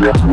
Yeah.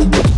Yeah.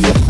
Yeah.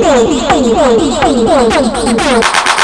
被你被你被你被你被你被你被你被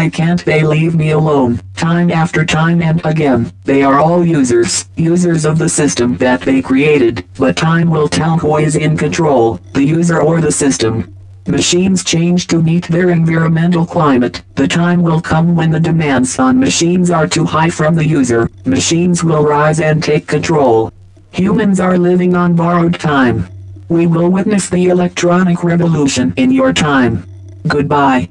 why can't they leave me alone? Time after time and again, they are all users, users of the system that they created, but time will tell who is in control, the user or the system. Machines change to meet their environmental climate. The time will come when the demands on machines are too high from the user. Machines will rise and take control. Humans are living on borrowed time. We will witness the electronic revolution in your time. Goodbye.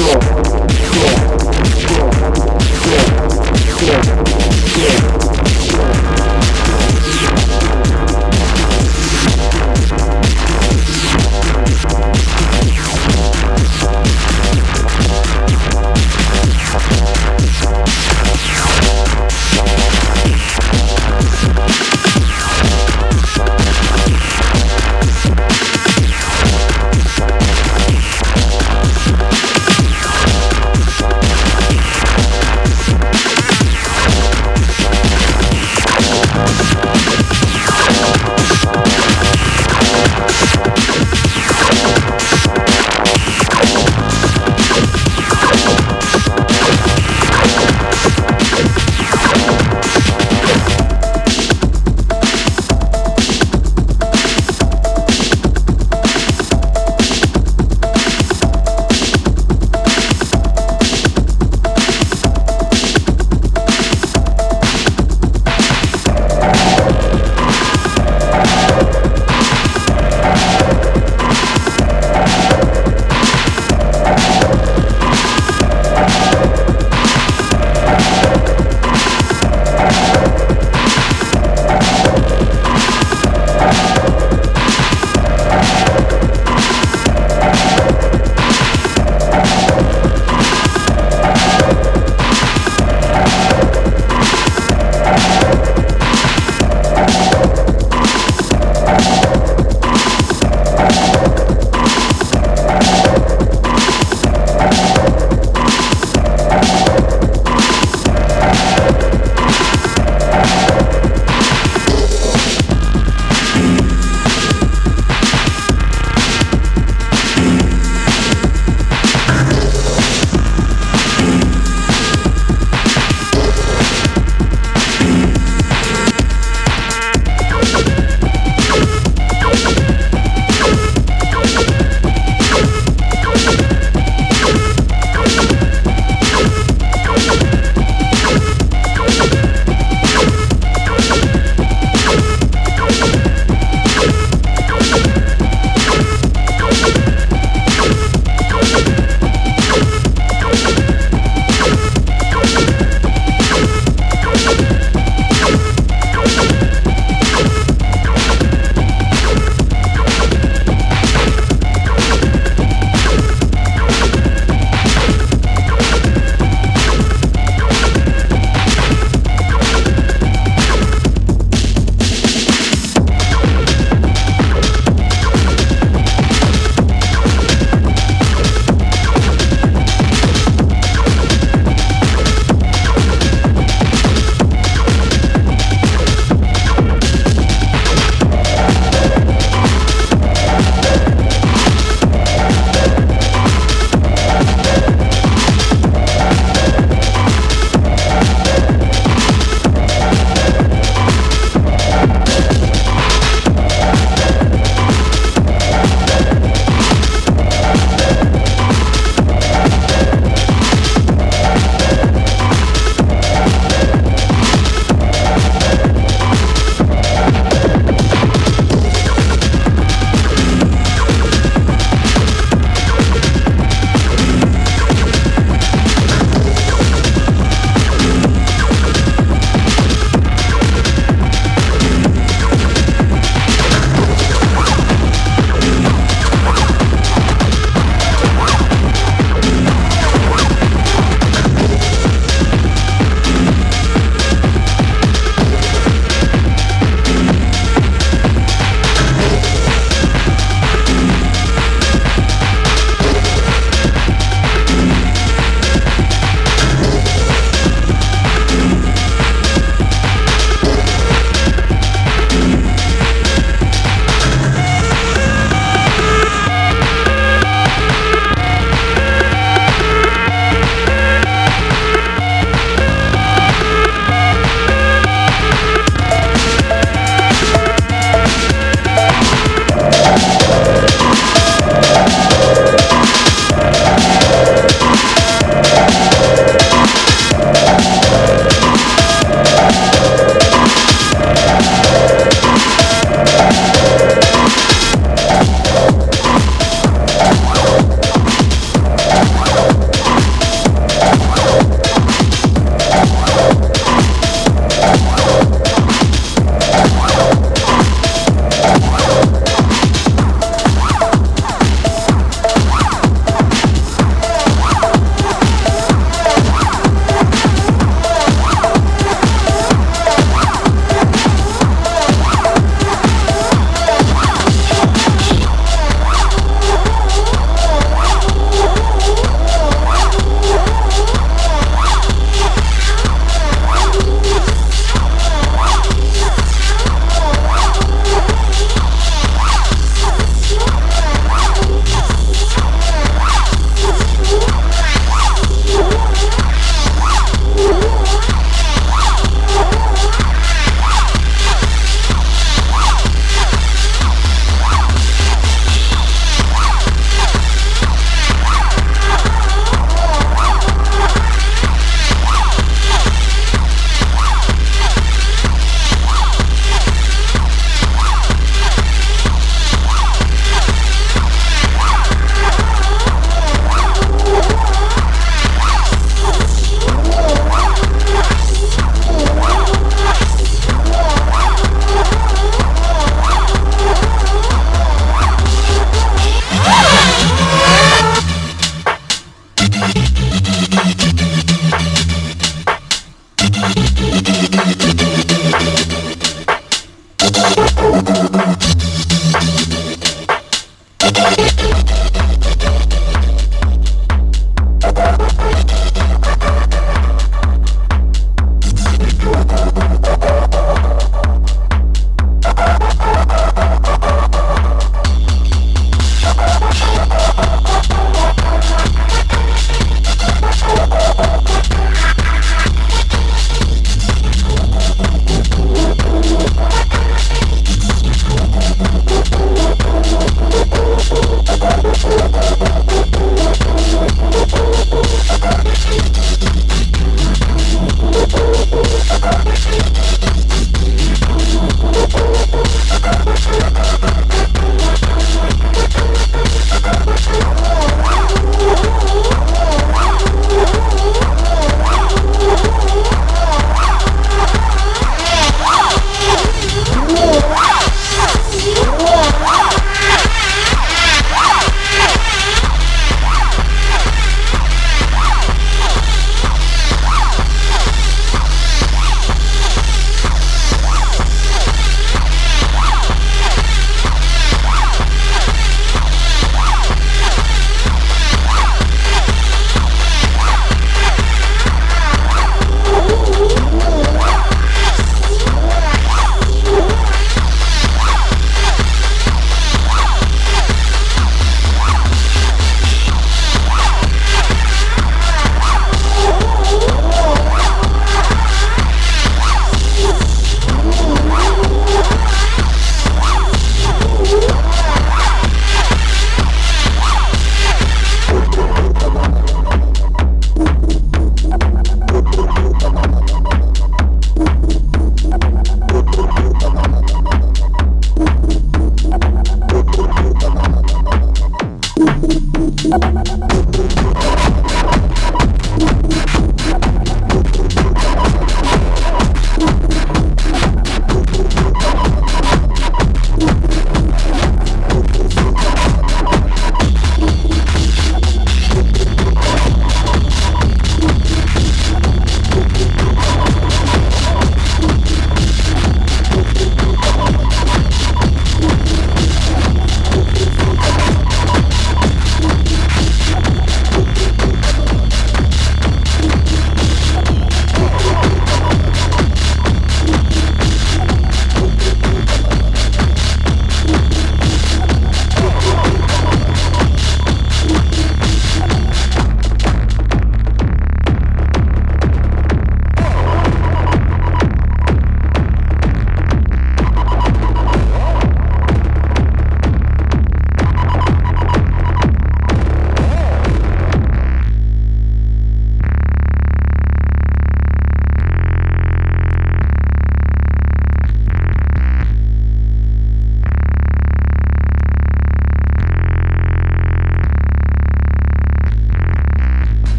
Sure.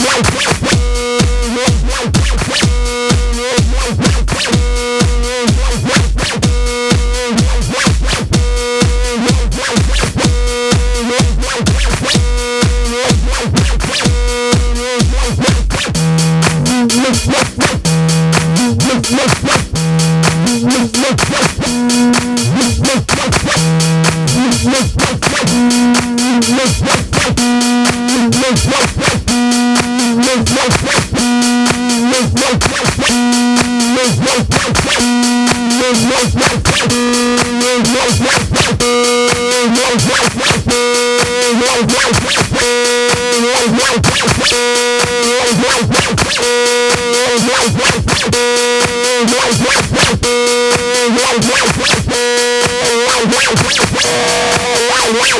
Woo!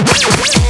Bye.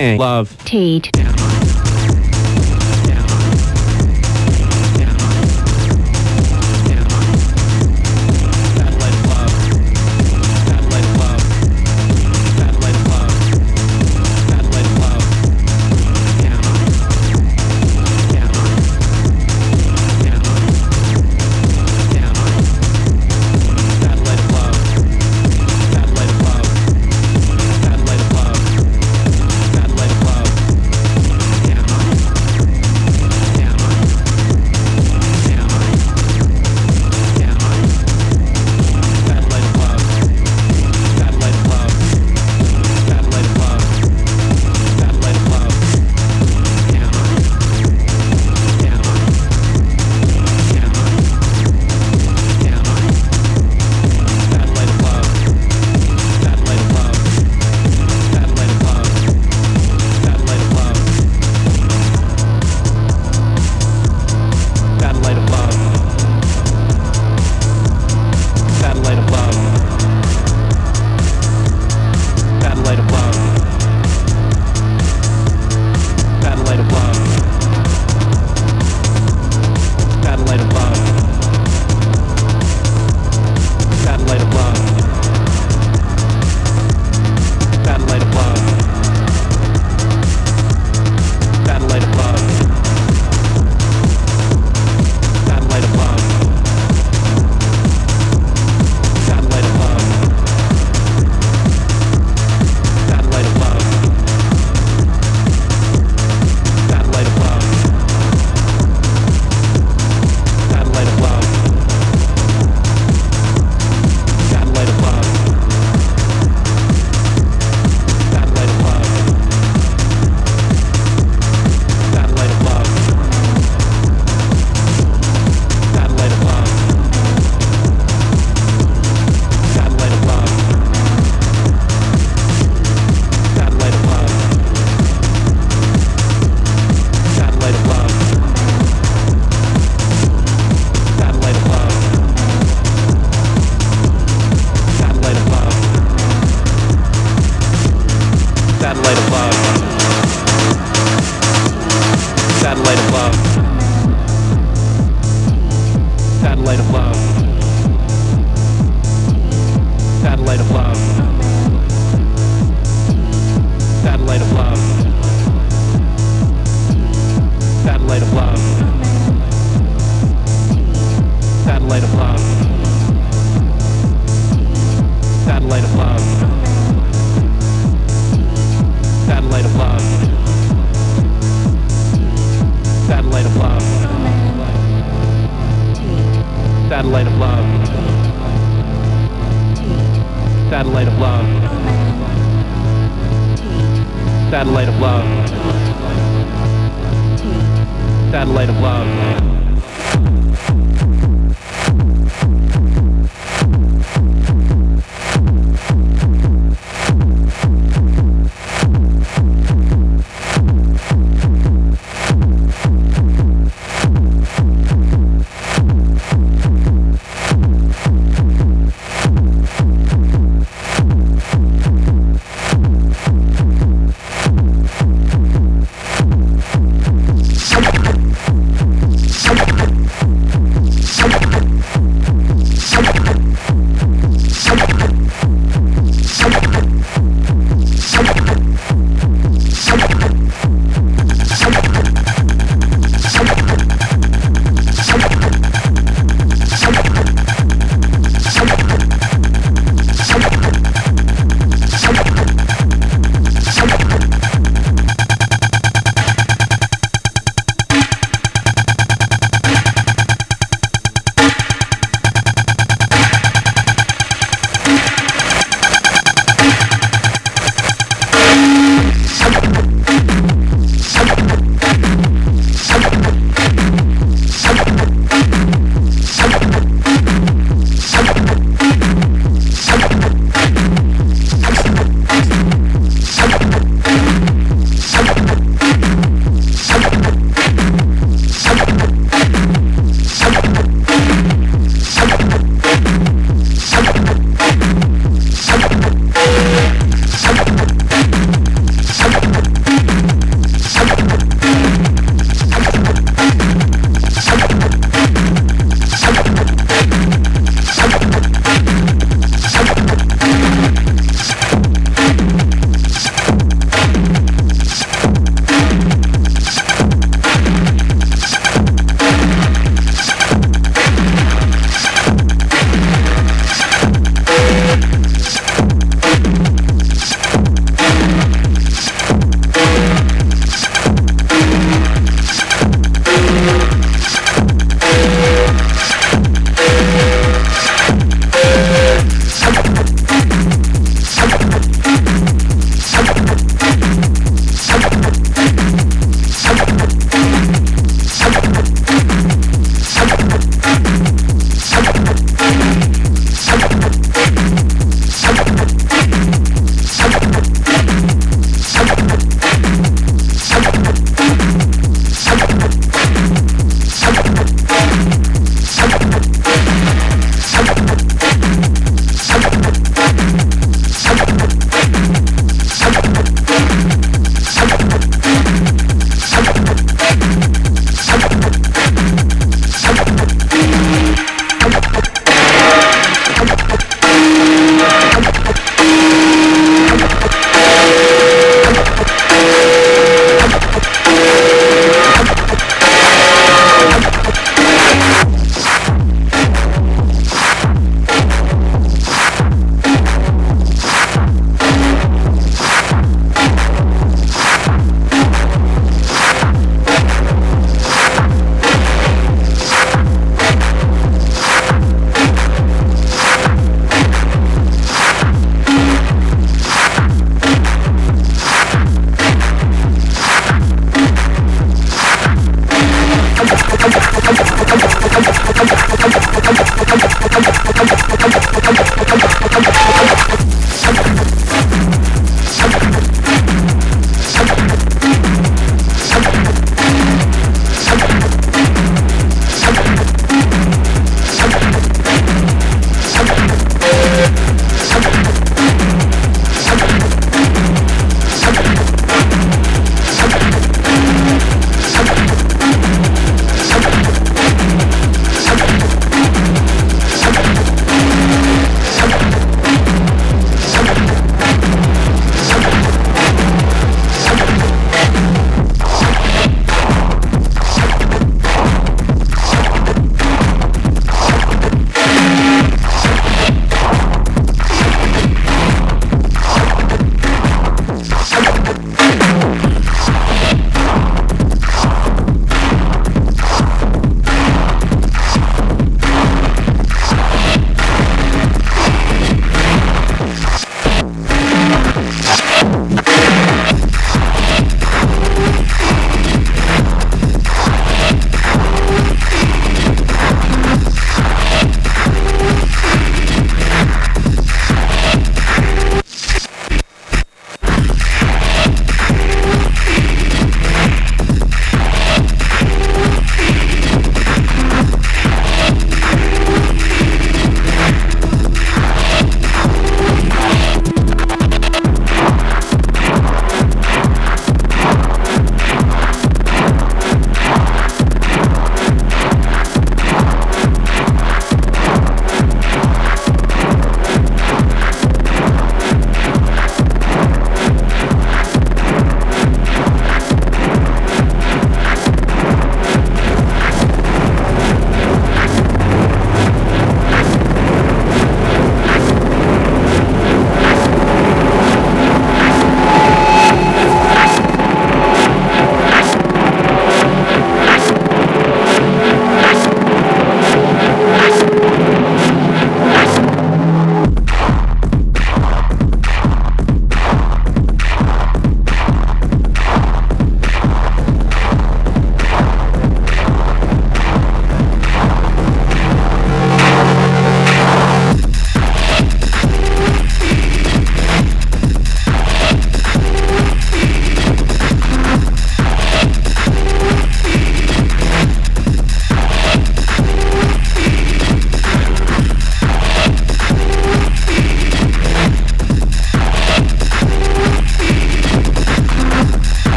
Love. Tate.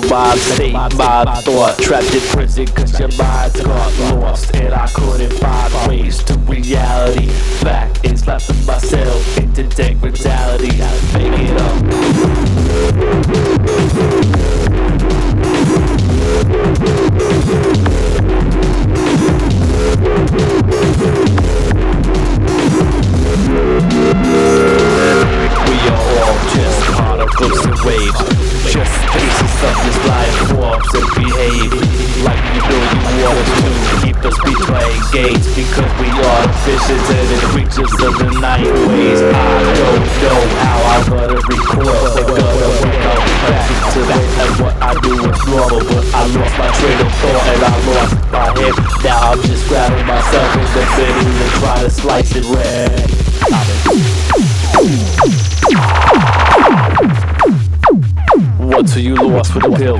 survive. Visited creatures of the night ways. I don't know how I gotta record, But gotta wake up back to that. And what I do is normal But I lost my train of thought and I lost my head. Now I'm just grabbing myself in the middle And try to slice it red. What are you lost with the pill?